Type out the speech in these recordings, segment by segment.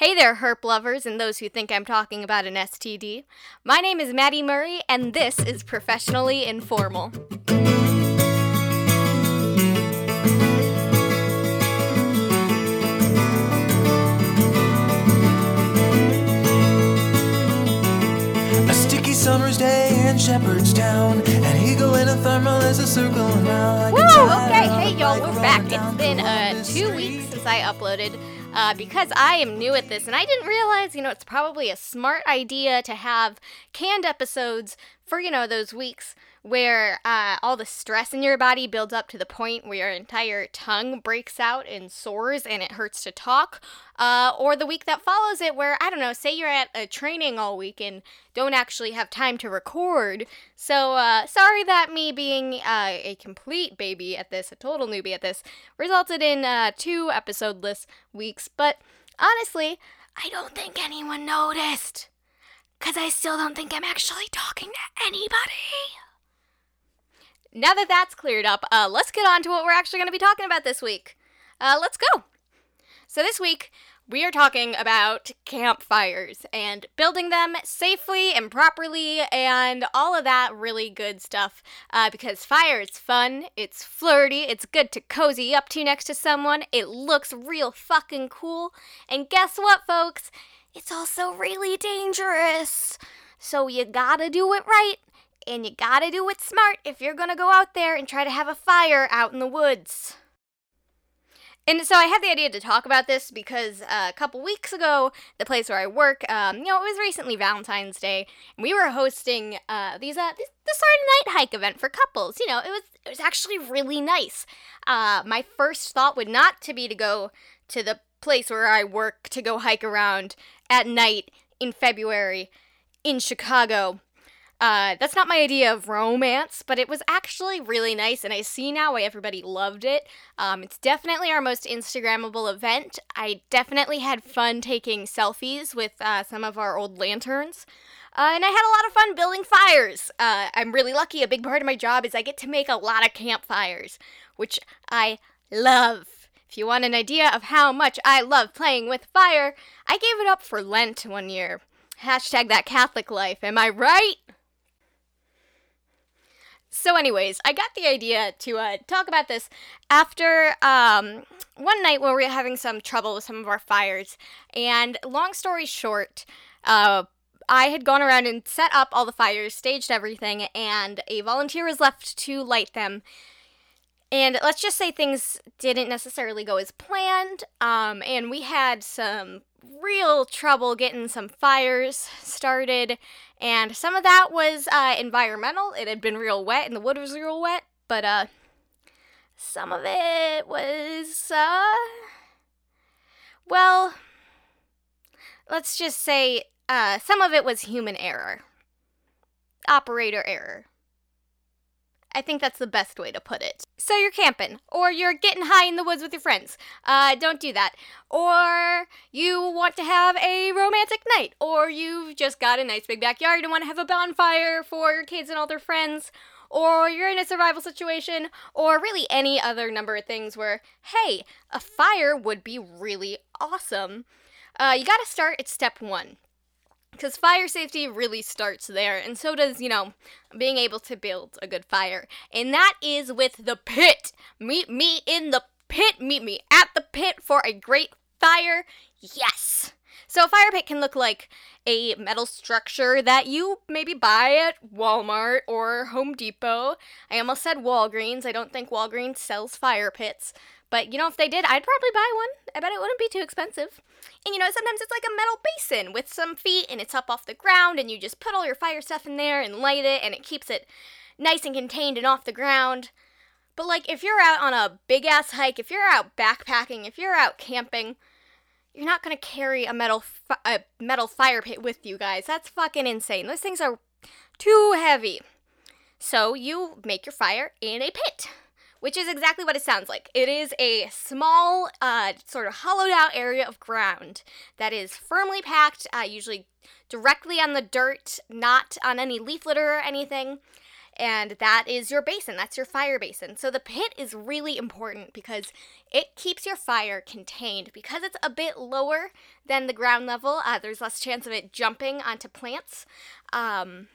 Hey there, herp lovers and those who think I'm talking about an STD. My name is Maddie Murray, and this is Professionally Informal. A sticky summer's day in Shepherdstown, and Eagle in a thermal is a circle around. Woo! Okay, hey y'all, we're back. It's been uh, two weeks since I uploaded uh, because I am new at this and I didn't realize, you know, it's probably a smart idea to have canned episodes for, you know, those weeks where uh, all the stress in your body builds up to the point where your entire tongue breaks out and sores and it hurts to talk. Uh, or the week that follows it where, I don't know, say you're at a training all week and don't actually have time to record. So, uh, sorry that me being uh, a complete baby at this, a total newbie at this, resulted in uh, two episodeless weeks. But honestly, I don't think anyone noticed. Because I still don't think I'm actually talking to anybody. Now that that's cleared up, uh, let's get on to what we're actually going to be talking about this week. Uh, let's go. So, this week, we are talking about campfires and building them safely and properly and all of that really good stuff. Uh, because fire is fun, it's flirty, it's good to cozy up to next to someone, it looks real fucking cool, and guess what, folks? It's also really dangerous. So, you gotta do it right. And you gotta do it smart if you're gonna go out there and try to have a fire out in the woods. And so I had the idea to talk about this because uh, a couple weeks ago, the place where I work, um, you know, it was recently Valentine's Day, and we were hosting uh, these uh, this, this sort of night hike event for couples. You know, it was it was actually really nice. Uh, my first thought would not to be to go to the place where I work to go hike around at night in February in Chicago. Uh, that's not my idea of romance, but it was actually really nice, and I see now why everybody loved it. Um, it's definitely our most Instagrammable event. I definitely had fun taking selfies with uh, some of our old lanterns. Uh, and I had a lot of fun building fires. Uh, I'm really lucky. A big part of my job is I get to make a lot of campfires, which I love. If you want an idea of how much I love playing with fire, I gave it up for Lent one year. Hashtag that Catholic life, am I right? So, anyways, I got the idea to uh, talk about this after um, one night when we were having some trouble with some of our fires. And long story short, uh, I had gone around and set up all the fires, staged everything, and a volunteer was left to light them. And let's just say things didn't necessarily go as planned, um, and we had some real trouble getting some fires started. And some of that was uh, environmental. It had been real wet, and the wood was real wet. But uh, some of it was, uh, well, let's just say uh, some of it was human error, operator error. I think that's the best way to put it. So you're camping, or you're getting high in the woods with your friends. Uh, don't do that. Or you want to have a romantic night, or you've just got a nice big backyard and want to have a bonfire for your kids and all their friends. Or you're in a survival situation, or really any other number of things where, hey, a fire would be really awesome. Uh, you gotta start at step one. Because fire safety really starts there, and so does, you know, being able to build a good fire. And that is with the pit. Meet me in the pit. Meet me at the pit for a great fire. Yes! So, a fire pit can look like a metal structure that you maybe buy at Walmart or Home Depot. I almost said Walgreens. I don't think Walgreens sells fire pits. But, you know, if they did, I'd probably buy one. I bet it wouldn't be too expensive. And, you know, sometimes it's like a metal basin with some feet and it's up off the ground and you just put all your fire stuff in there and light it and it keeps it nice and contained and off the ground. But, like, if you're out on a big ass hike, if you're out backpacking, if you're out camping, you're not gonna carry a metal fi- a metal fire pit with you guys. That's fucking insane. Those things are too heavy. So you make your fire in a pit, which is exactly what it sounds like. It is a small, uh, sort of hollowed out area of ground that is firmly packed, uh, usually directly on the dirt, not on any leaf litter or anything. And that is your basin. That's your fire basin. So the pit is really important because it keeps your fire contained. Because it's a bit lower than the ground level, uh, there's less chance of it jumping onto plants, um,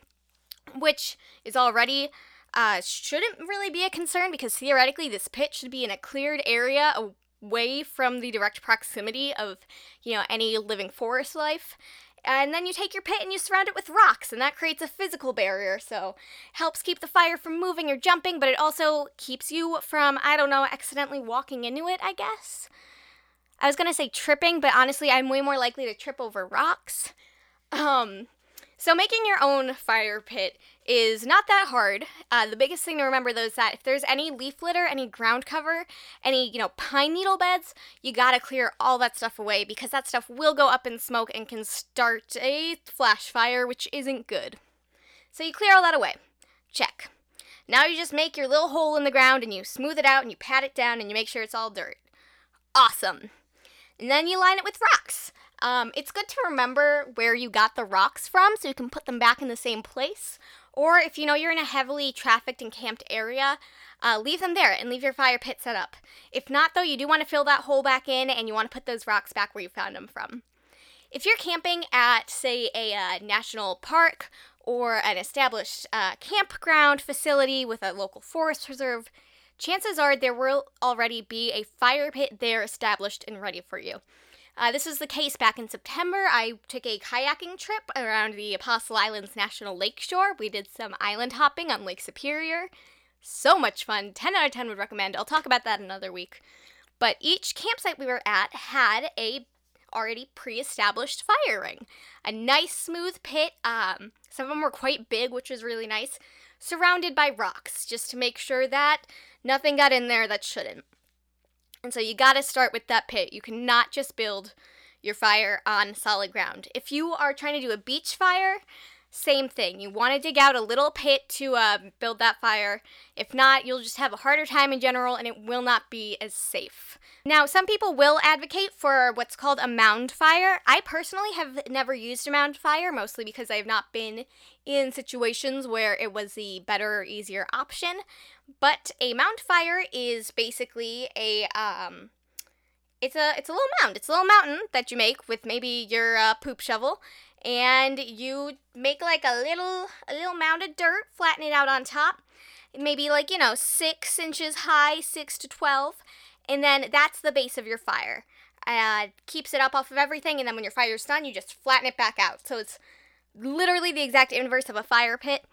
which is already. Uh, shouldn't really be a concern because theoretically this pit should be in a cleared area away from the direct proximity of, you know, any living forest life. And then you take your pit and you surround it with rocks, and that creates a physical barrier. So helps keep the fire from moving or jumping, but it also keeps you from, I don't know, accidentally walking into it, I guess. I was gonna say tripping, but honestly, I'm way more likely to trip over rocks. Um, so making your own fire pit is not that hard. Uh, the biggest thing to remember though is that if there's any leaf litter, any ground cover, any you know pine needle beds, you gotta clear all that stuff away because that stuff will go up in smoke and can start a flash fire, which isn't good. So you clear all that away. Check. Now you just make your little hole in the ground and you smooth it out and you pat it down and you make sure it's all dirt. Awesome. And then you line it with rocks. Um, it's good to remember where you got the rocks from so you can put them back in the same place. Or if you know you're in a heavily trafficked and camped area, uh, leave them there and leave your fire pit set up. If not, though, you do want to fill that hole back in and you want to put those rocks back where you found them from. If you're camping at, say, a uh, national park or an established uh, campground facility with a local forest reserve, chances are there will already be a fire pit there established and ready for you. Uh, this was the case back in September. I took a kayaking trip around the Apostle Islands National Lakeshore. We did some island hopping on Lake Superior. So much fun. 10 out of 10 would recommend. I'll talk about that another week. But each campsite we were at had a already pre-established fire ring. A nice smooth pit. Um, some of them were quite big, which was really nice. Surrounded by rocks, just to make sure that nothing got in there that shouldn't. And so you got to start with that pit. You cannot just build your fire on solid ground. If you are trying to do a beach fire, same thing. You want to dig out a little pit to uh, build that fire. If not, you'll just have a harder time in general and it will not be as safe. Now, some people will advocate for what's called a mound fire. I personally have never used a mound fire, mostly because I have not been in situations where it was the better or easier option. But a mound fire is basically a um, it's a it's a little mound. It's a little mountain that you make with maybe your uh, poop shovel, and you make like a little a little mound of dirt, flatten it out on top, maybe like you know six inches high, six to twelve, and then that's the base of your fire. Uh, keeps it up off of everything, and then when your fire's done, you just flatten it back out. So it's literally the exact inverse of a fire pit.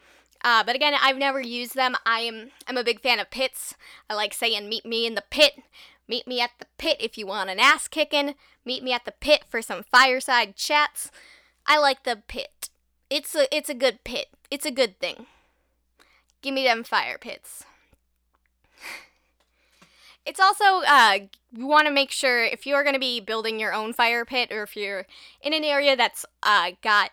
Uh, but again, I've never used them. I am I'm a big fan of pits. I like saying meet me in the pit. Meet me at the pit if you want an ass kicking. Meet me at the pit for some fireside chats. I like the pit. It's a it's a good pit. It's a good thing. Give me them fire pits. It's also uh, you want to make sure if you're going to be building your own fire pit or if you're in an area that's uh, got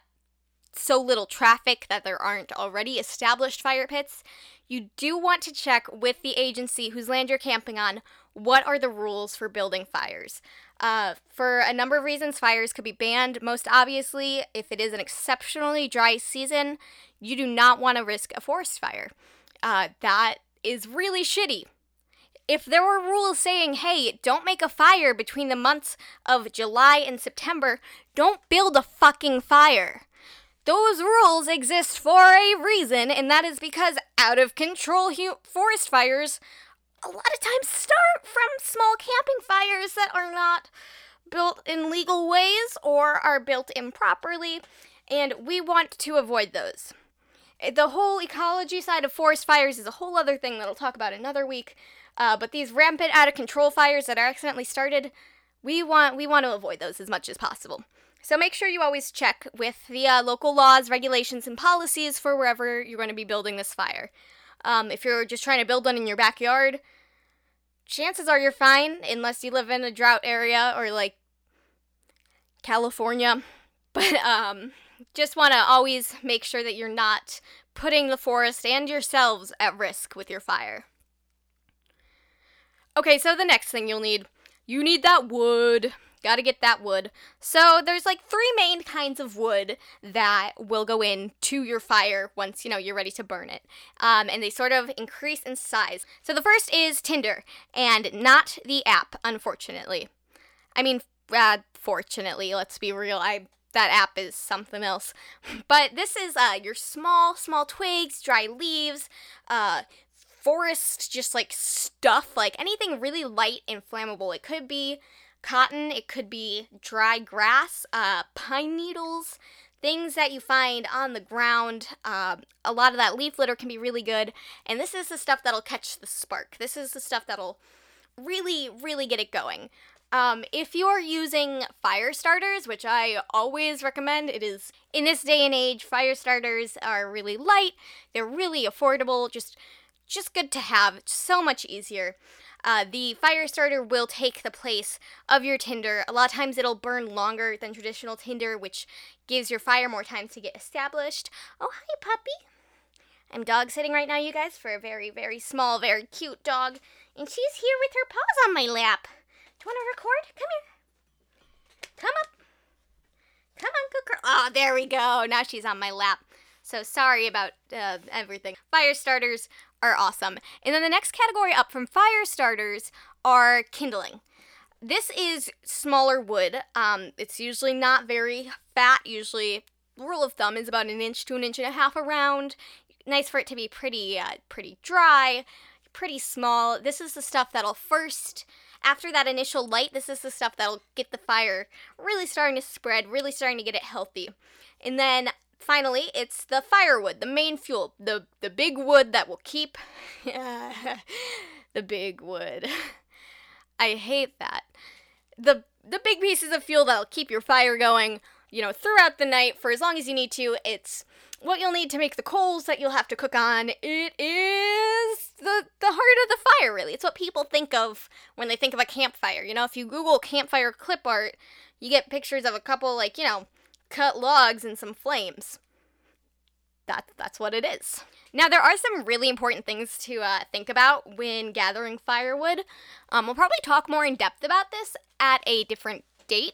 so little traffic that there aren't already established fire pits, you do want to check with the agency whose land you're camping on what are the rules for building fires. Uh, for a number of reasons, fires could be banned. Most obviously, if it is an exceptionally dry season, you do not want to risk a forest fire. Uh, that is really shitty. If there were rules saying, hey, don't make a fire between the months of July and September, don't build a fucking fire. Those rules exist for a reason, and that is because out of control hu- forest fires a lot of times start from small camping fires that are not built in legal ways or are built improperly, and we want to avoid those. The whole ecology side of forest fires is a whole other thing that I'll talk about another week. Uh, but these rampant, out of control fires that are accidentally started, we want we want to avoid those as much as possible. So make sure you always check with the uh, local laws, regulations, and policies for wherever you're going to be building this fire. Um, if you're just trying to build one in your backyard, chances are you're fine unless you live in a drought area or like California. But um, just want to always make sure that you're not putting the forest and yourselves at risk with your fire. Okay, so the next thing you'll need you need that wood. Gotta get that wood. So there's like three main kinds of wood that will go in to your fire once you know you're ready to burn it, um, and they sort of increase in size. So the first is tinder, and not the app, unfortunately. I mean, uh, fortunately, let's be real. I that app is something else. But this is uh, your small, small twigs, dry leaves, uh, forest, just like stuff, like anything really light and flammable. It could be cotton, it could be dry grass, uh, pine needles, things that you find on the ground. Uh, a lot of that leaf litter can be really good. And this is the stuff that'll catch the spark. This is the stuff that'll really, really get it going. Um, if you're using fire starters, which I always recommend, it is in this day and age, fire starters are really light, they're really affordable, just just good to have, so much easier. Uh, the fire starter will take the place of your tinder. A lot of times it'll burn longer than traditional tinder, which gives your fire more time to get established. Oh, hi, puppy. I'm dog sitting right now, you guys, for a very, very small, very cute dog, and she's here with her paws on my lap. Do you want to record? Come here. Come up. Come on, good girl. Oh, there we go. Now she's on my lap. So sorry about uh, everything. Fire starters are awesome. And then the next category up from fire starters are kindling. This is smaller wood. Um, it's usually not very fat. Usually, rule of thumb is about an inch to an inch and a half around. Nice for it to be pretty, uh, pretty dry, pretty small. This is the stuff that'll first after that initial light, this is the stuff that'll get the fire really starting to spread, really starting to get it healthy. And then finally, it's the firewood, the main fuel, the the big wood that will keep the big wood. I hate that. The the big pieces of fuel that'll keep your fire going, you know, throughout the night for as long as you need to. It's what you'll need to make the coals that you'll have to cook on. It is the the heart of the fire, really. It's what people think of when they think of a campfire. You know, if you Google campfire clip art, you get pictures of a couple like you know cut logs and some flames. That that's what it is. Now there are some really important things to uh, think about when gathering firewood. Um, we'll probably talk more in depth about this at a different date.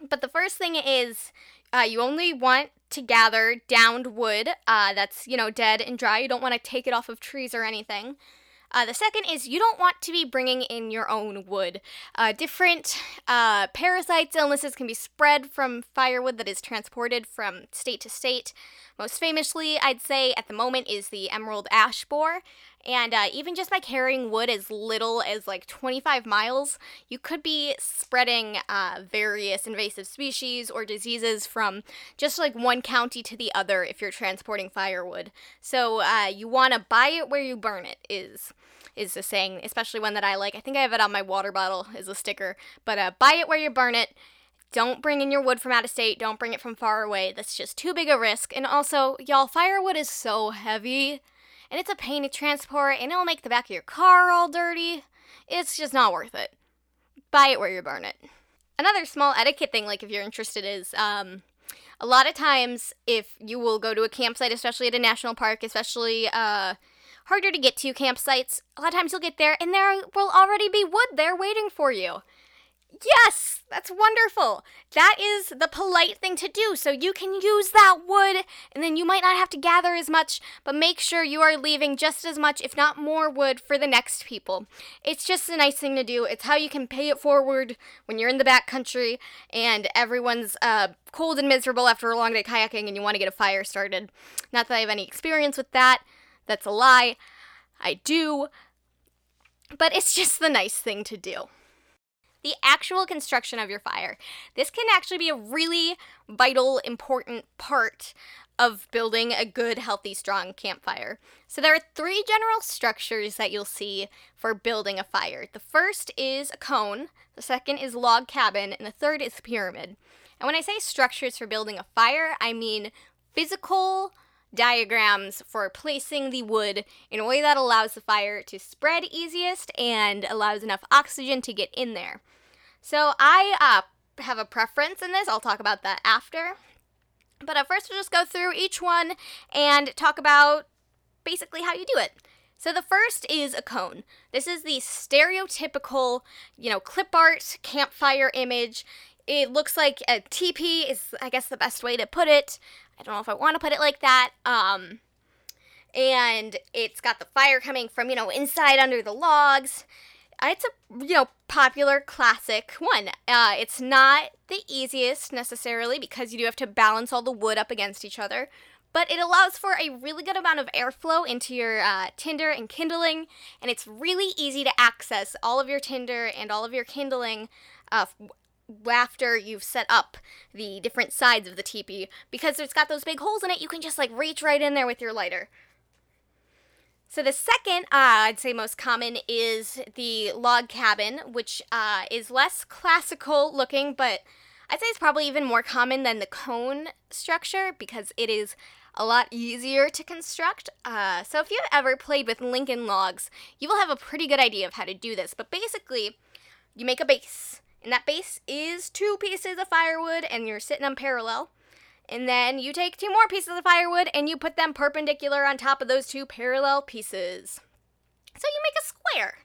But the first thing is uh, you only want to gather downed wood uh, that's, you know, dead and dry. You don't want to take it off of trees or anything. Uh, the second is you don't want to be bringing in your own wood. Uh, different uh, parasites, illnesses can be spread from firewood that is transported from state to state. Most famously, I'd say at the moment, is the emerald ash borer. And uh, even just by carrying wood as little as like 25 miles, you could be spreading uh, various invasive species or diseases from just like one county to the other if you're transporting firewood. So uh, you want to buy it where you burn it, is is the saying, especially one that I like. I think I have it on my water bottle as a sticker. But uh, buy it where you burn it. Don't bring in your wood from out of state. Don't bring it from far away. That's just too big a risk. And also, y'all, firewood is so heavy. And it's a pain to transport, and it'll make the back of your car all dirty. It's just not worth it. Buy it where you burn it. Another small etiquette thing, like if you're interested, is um, a lot of times if you will go to a campsite, especially at a national park, especially uh, harder to get to campsites, a lot of times you'll get there and there will already be wood there waiting for you. Yes, that's wonderful. That is the polite thing to do. So you can use that wood, and then you might not have to gather as much, but make sure you are leaving just as much, if not more, wood for the next people. It's just a nice thing to do. It's how you can pay it forward when you're in the backcountry and everyone's uh, cold and miserable after a long day kayaking and you want to get a fire started. Not that I have any experience with that. That's a lie. I do. But it's just the nice thing to do the actual construction of your fire. This can actually be a really vital, important part of building a good, healthy, strong campfire. So, there are three general structures that you'll see for building a fire. The first is a cone, the second is log cabin, and the third is pyramid. And when I say structures for building a fire, I mean physical diagrams for placing the wood in a way that allows the fire to spread easiest and allows enough oxygen to get in there. So I uh, have a preference in this. I'll talk about that after. But at first, we'll just go through each one and talk about basically how you do it. So the first is a cone. This is the stereotypical, you know, clip art campfire image. It looks like a teepee is I guess the best way to put it. I don't know if I want to put it like that. Um and it's got the fire coming from, you know, inside under the logs. It's a, you know, popular classic one. Uh, it's not the easiest necessarily because you do have to balance all the wood up against each other, but it allows for a really good amount of airflow into your uh, tinder and kindling, and it's really easy to access all of your tinder and all of your kindling uh, after you've set up the different sides of the teepee because it's got those big holes in it. You can just like reach right in there with your lighter. So the second, uh, I'd say most common is the log cabin, which uh, is less classical looking, but I'd say it's probably even more common than the cone structure because it is a lot easier to construct. Uh, so if you've ever played with Lincoln logs, you will have a pretty good idea of how to do this. But basically, you make a base, and that base is two pieces of firewood, and you're sitting on parallel. And then you take two more pieces of firewood and you put them perpendicular on top of those two parallel pieces. So you make a square.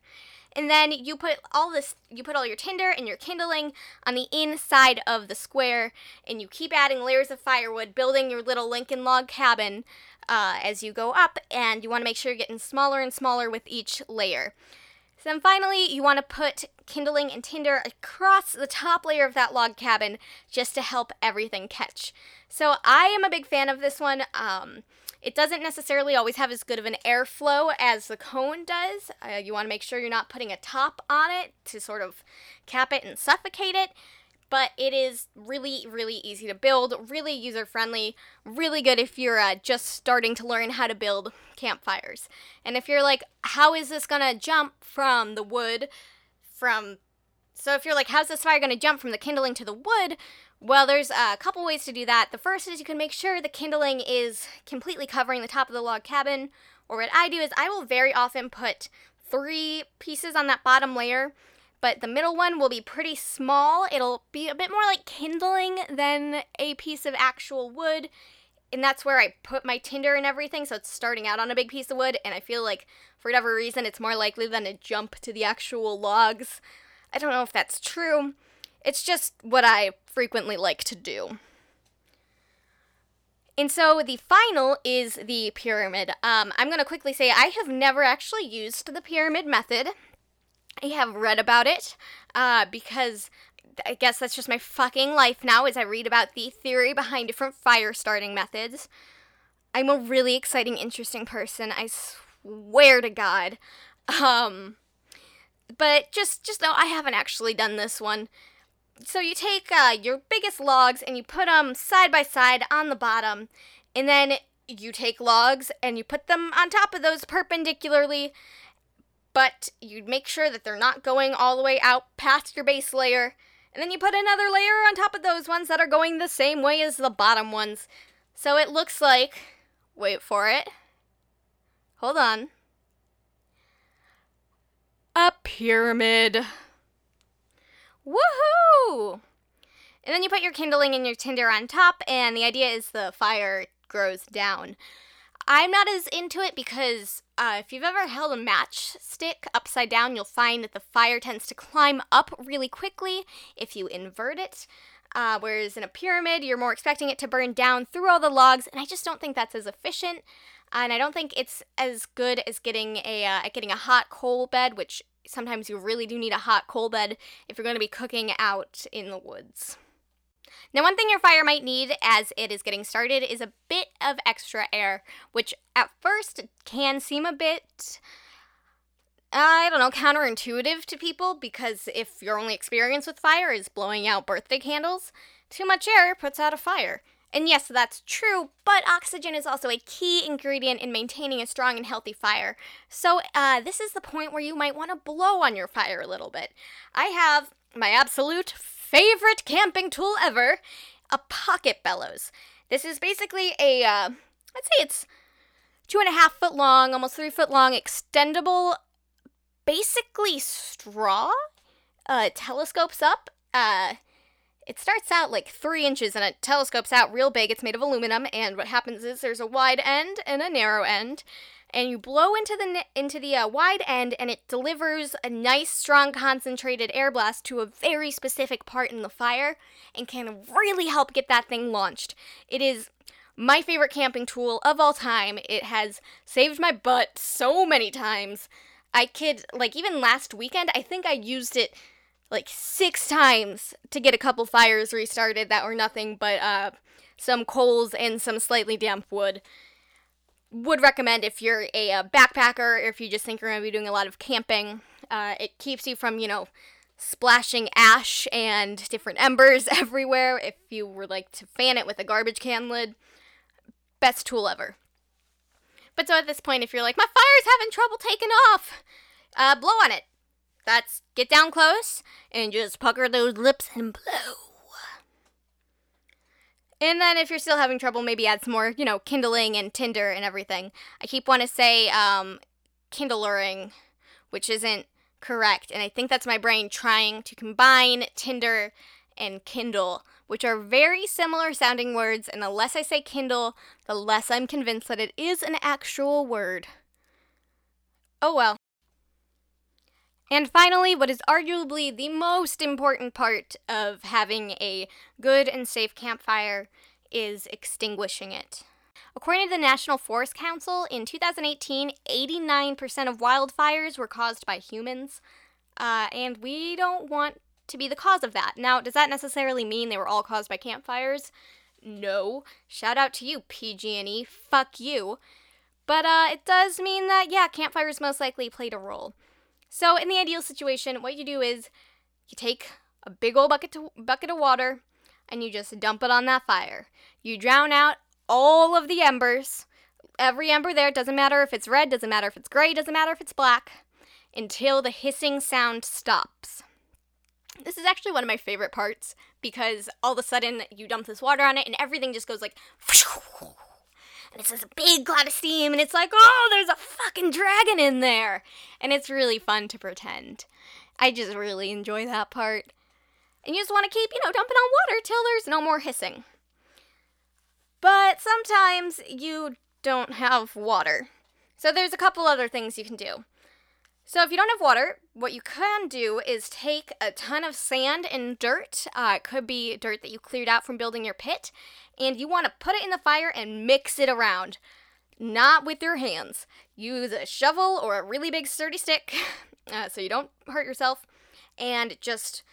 And then you put all this you put all your tinder and your kindling on the inside of the square and you keep adding layers of firewood, building your little Lincoln log cabin uh, as you go up and you want to make sure you're getting smaller and smaller with each layer. So then finally, you want to put kindling and tinder across the top layer of that log cabin just to help everything catch. So I am a big fan of this one. Um, it doesn't necessarily always have as good of an airflow as the cone does. Uh, you want to make sure you're not putting a top on it to sort of cap it and suffocate it. But it is really, really easy to build, really user friendly, really good if you're uh, just starting to learn how to build campfires. And if you're like, how is this gonna jump from the wood from so if you're like, how's this fire to jump from the kindling to the wood? Well, there's a couple ways to do that. The first is you can make sure the kindling is completely covering the top of the log cabin. Or what I do is I will very often put three pieces on that bottom layer, but the middle one will be pretty small. It'll be a bit more like kindling than a piece of actual wood. And that's where I put my tinder and everything, so it's starting out on a big piece of wood, and I feel like for whatever reason it's more likely than to jump to the actual logs. I don't know if that's true. It's just what I frequently like to do. And so the final is the pyramid. Um, I'm going to quickly say I have never actually used the pyramid method. I have read about it uh, because I guess that's just my fucking life now as I read about the theory behind different fire starting methods. I'm a really exciting, interesting person. I swear to God. Um, but just just know I haven't actually done this one. So you take uh, your biggest logs and you put them side by side on the bottom, and then you take logs and you put them on top of those perpendicularly, but you'd make sure that they're not going all the way out past your base layer. And then you put another layer on top of those ones that are going the same way as the bottom ones. So it looks like, wait for it. Hold on a pyramid. Woohoo! And then you put your kindling and your tinder on top, and the idea is the fire grows down. I'm not as into it because uh, if you've ever held a matchstick upside down, you'll find that the fire tends to climb up really quickly if you invert it. Uh, whereas in a pyramid, you're more expecting it to burn down through all the logs, and I just don't think that's as efficient and I don't think it's as good as getting a uh, getting a hot coal bed, which sometimes you really do need a hot coal bed if you're going to be cooking out in the woods. Now, one thing your fire might need as it is getting started is a bit of extra air, which at first can seem a bit, I don't know, counterintuitive to people because if your only experience with fire is blowing out birthday candles, too much air puts out a fire. And yes, that's true, but oxygen is also a key ingredient in maintaining a strong and healthy fire. So, uh, this is the point where you might want to blow on your fire a little bit. I have my absolute favorite camping tool ever a pocket bellows. This is basically a, uh, I'd say it's two and a half foot long, almost three foot long, extendable, basically straw. Uh, telescopes up. Uh, it starts out like three inches and it telescopes out real big. It's made of aluminum, and what happens is there's a wide end and a narrow end. And you blow into the into the uh, wide end, and it delivers a nice, strong, concentrated air blast to a very specific part in the fire, and can really help get that thing launched. It is my favorite camping tool of all time. It has saved my butt so many times. I kid, like even last weekend, I think I used it like six times to get a couple fires restarted that were nothing but uh, some coals and some slightly damp wood. Would recommend if you're a, uh backpacker if you just think you're going to be doing a lot of camping. Uh, it keeps you from, you know, splashing ash and different embers everywhere if you were like to fan it with a garbage can lid. Best tool ever. But so at this point, if you're like, my fire's having trouble taking off, uh, blow on it. That's get down close and just pucker those lips and blow. And then if you're still having trouble, maybe add some more, you know, kindling and tinder and everything. I keep want to say um, kindlering, which isn't correct, and I think that's my brain trying to combine tinder and kindle, which are very similar sounding words, and the less I say kindle, the less I'm convinced that it is an actual word. Oh well. And finally, what is arguably the most important part of having a good and safe campfire is extinguishing it. According to the National Forest Council, in 2018, 89% of wildfires were caused by humans, uh, and we don't want to be the cause of that. Now, does that necessarily mean they were all caused by campfires? No. Shout out to you, PG&E. Fuck you. But uh, it does mean that yeah, campfires most likely played a role. So in the ideal situation, what you do is you take a big old bucket to, bucket of water and you just dump it on that fire. You drown out all of the embers. Every ember there, doesn't matter if it's red, doesn't matter if it's gray, doesn't matter if it's black, until the hissing sound stops. This is actually one of my favorite parts because all of a sudden you dump this water on it and everything just goes like and it's this big cloud of steam and it's like, oh, there's a fucking dragon in there. And it's really fun to pretend. I just really enjoy that part. And you just want to keep, you know, dumping on water till there's no more hissing. But sometimes you don't have water. So there's a couple other things you can do. So, if you don't have water, what you can do is take a ton of sand and dirt. Uh, it could be dirt that you cleared out from building your pit, and you want to put it in the fire and mix it around. Not with your hands. Use a shovel or a really big sturdy stick uh, so you don't hurt yourself, and just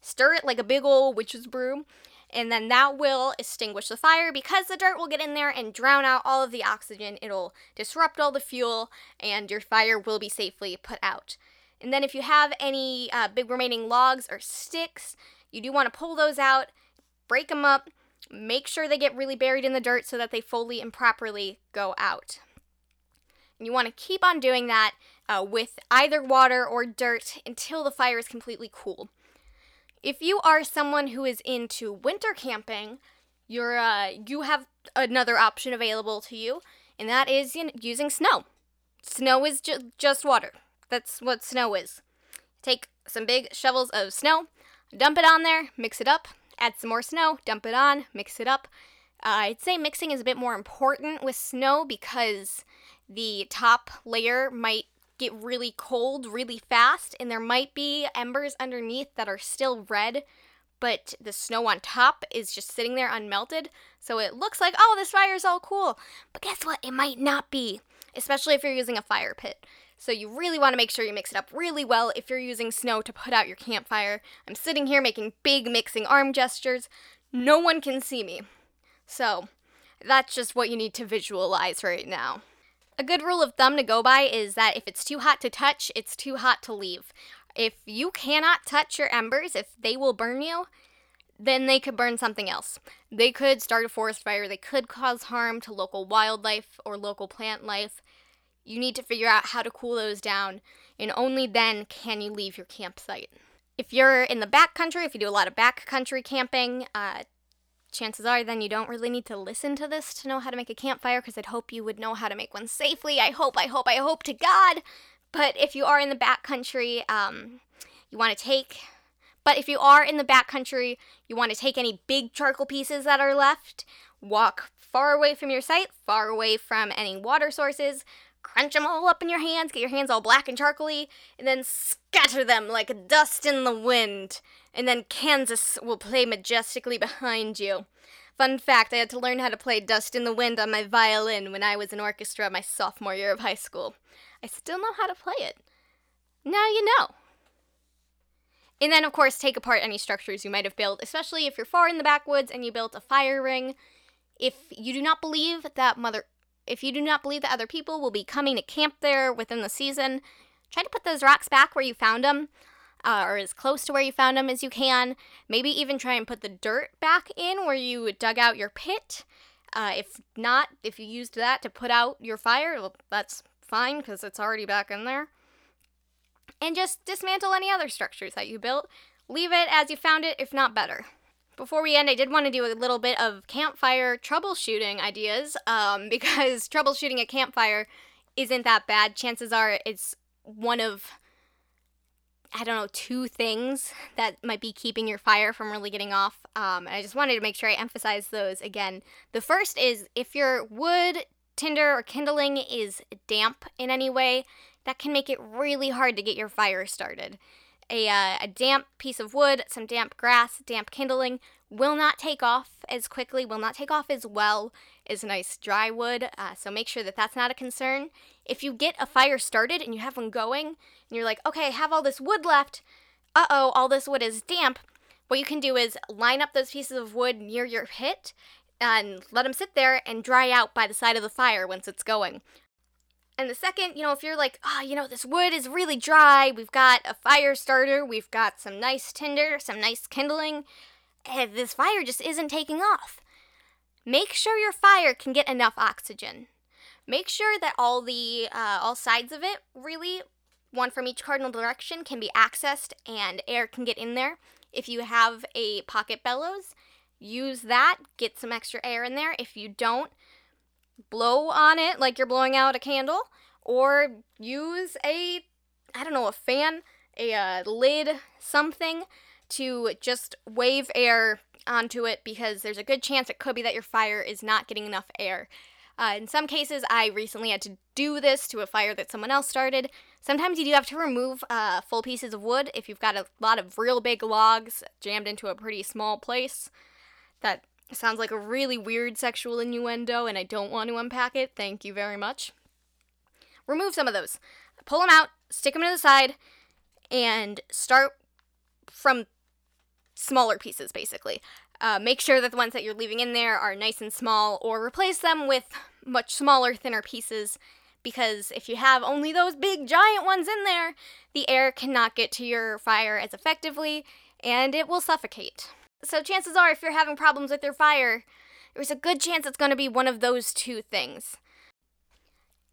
stir it like a big old witch's brew and then that will extinguish the fire because the dirt will get in there and drown out all of the oxygen. It'll disrupt all the fuel, and your fire will be safely put out. And then, if you have any uh, big remaining logs or sticks, you do want to pull those out, break them up, make sure they get really buried in the dirt so that they fully and properly go out. And you want to keep on doing that uh, with either water or dirt until the fire is completely cool. If you are someone who is into winter camping, you're uh, you have another option available to you, and that is using snow. Snow is ju- just water. That's what snow is. Take some big shovels of snow, dump it on there, mix it up, add some more snow, dump it on, mix it up. Uh, I'd say mixing is a bit more important with snow because the top layer might get really cold really fast, and there might be embers underneath that are still red, but the snow on top is just sitting there unmelted. So it looks like, oh, this fire's all cool. But guess what? It might not be, especially if you're using a fire pit. So you really want to make sure you mix it up really well if you're using snow to put out your campfire. I'm sitting here making big mixing arm gestures. No one can see me. So that's just what you need to visualize right now. A good rule of thumb to go by is that if it's too hot to touch, it's too hot to leave. If you cannot touch your embers, if they will burn you, then they could burn something else. They could start a forest fire, they could cause harm to local wildlife or local plant life. You need to figure out how to cool those down, and only then can you leave your campsite. If you're in the backcountry, if you do a lot of backcountry camping, uh, chances are then you don't really need to listen to this to know how to make a campfire because I'd hope you would know how to make one safely. I hope, I hope, I hope to God. But if you are in the backcountry, um, you want to take. But if you are in the backcountry, you want to take any big charcoal pieces that are left, walk far away from your site, far away from any water sources, crunch them all up in your hands, get your hands all black and charcoaly, and then scatter them like dust in the wind. And then Kansas will play majestically behind you. Fun fact I had to learn how to play Dust in the Wind on my violin when I was in orchestra my sophomore year of high school. I still know how to play it. Now you know. And then, of course, take apart any structures you might have built, especially if you're far in the backwoods and you built a fire ring. If you do not believe that mother, if you do not believe that other people will be coming to camp there within the season, try to put those rocks back where you found them, uh, or as close to where you found them as you can. Maybe even try and put the dirt back in where you dug out your pit. Uh, if not, if you used that to put out your fire, well, that's fine because it's already back in there and just dismantle any other structures that you built. Leave it as you found it, if not better. Before we end, I did want to do a little bit of campfire troubleshooting ideas um, because troubleshooting a campfire isn't that bad. Chances are it's one of, I don't know, two things that might be keeping your fire from really getting off. Um, and I just wanted to make sure I emphasize those again. The first is if your wood, tinder, or kindling is damp in any way, that can make it really hard to get your fire started. A, uh, a damp piece of wood, some damp grass, damp kindling will not take off as quickly, will not take off as well as nice dry wood. Uh, so make sure that that's not a concern. If you get a fire started and you have one going, and you're like, okay, I have all this wood left. Uh oh, all this wood is damp. What you can do is line up those pieces of wood near your pit and let them sit there and dry out by the side of the fire once it's going. And the second, you know, if you're like, oh, you know, this wood is really dry, we've got a fire starter, we've got some nice tinder, some nice kindling, and this fire just isn't taking off. Make sure your fire can get enough oxygen. Make sure that all the uh, all sides of it really, one from each cardinal direction, can be accessed and air can get in there. If you have a pocket bellows, use that, get some extra air in there. If you don't, blow on it like you're blowing out a candle, or use a, I don't know, a fan, a uh, lid, something to just wave air onto it because there's a good chance it could be that your fire is not getting enough air. Uh, in some cases, I recently had to do this to a fire that someone else started. Sometimes you do have to remove uh, full pieces of wood if you've got a lot of real big logs jammed into a pretty small place. That sounds like a really weird sexual innuendo, and I don't want to unpack it. Thank you very much. Remove some of those. Pull them out, stick them to the side, and start from smaller pieces, basically. Uh, make sure that the ones that you're leaving in there are nice and small, or replace them with much smaller, thinner pieces. Because if you have only those big, giant ones in there, the air cannot get to your fire as effectively, and it will suffocate. So chances are, if you're having problems with your fire, there's a good chance it's going to be one of those two things.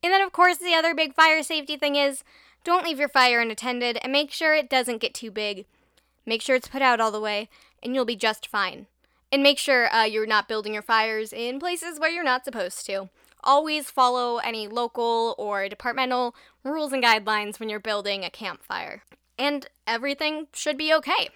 And then, of course, the other big fire safety thing is don't leave your fire unattended and make sure it doesn't get too big. Make sure it's put out all the way, and you'll be just fine. And make sure uh, you're not building your fires in places where you're not supposed to. Always follow any local or departmental rules and guidelines when you're building a campfire. And everything should be okay.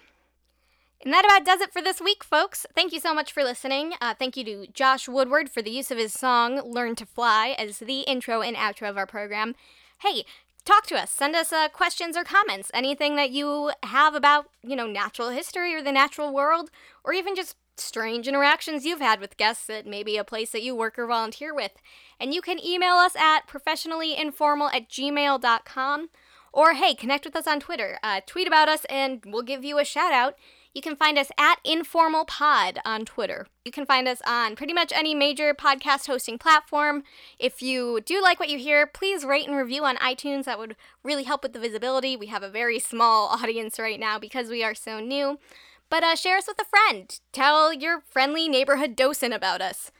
And that about does it for this week, folks. Thank you so much for listening. Uh, thank you to Josh Woodward for the use of his song Learn to Fly as the intro and outro of our program. Hey, talk to us. Send us uh, questions or comments. Anything that you have about, you know, natural history or the natural world, or even just strange interactions you've had with guests at maybe a place that you work or volunteer with. And you can email us at professionallyinformal at gmail.com. Or hey, connect with us on Twitter. Uh, tweet about us and we'll give you a shout out. You can find us at Informal Pod on Twitter. You can find us on pretty much any major podcast hosting platform. If you do like what you hear, please rate and review on iTunes. That would really help with the visibility. We have a very small audience right now because we are so new. But uh, share us with a friend. Tell your friendly neighborhood docent about us.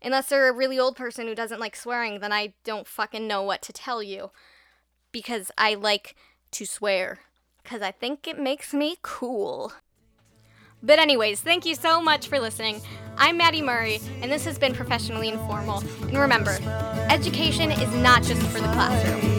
Unless they're a really old person who doesn't like swearing, then I don't fucking know what to tell you. Because I like to swear. Because I think it makes me cool. But, anyways, thank you so much for listening. I'm Maddie Murray, and this has been Professionally Informal. And remember, education is not just for the classroom.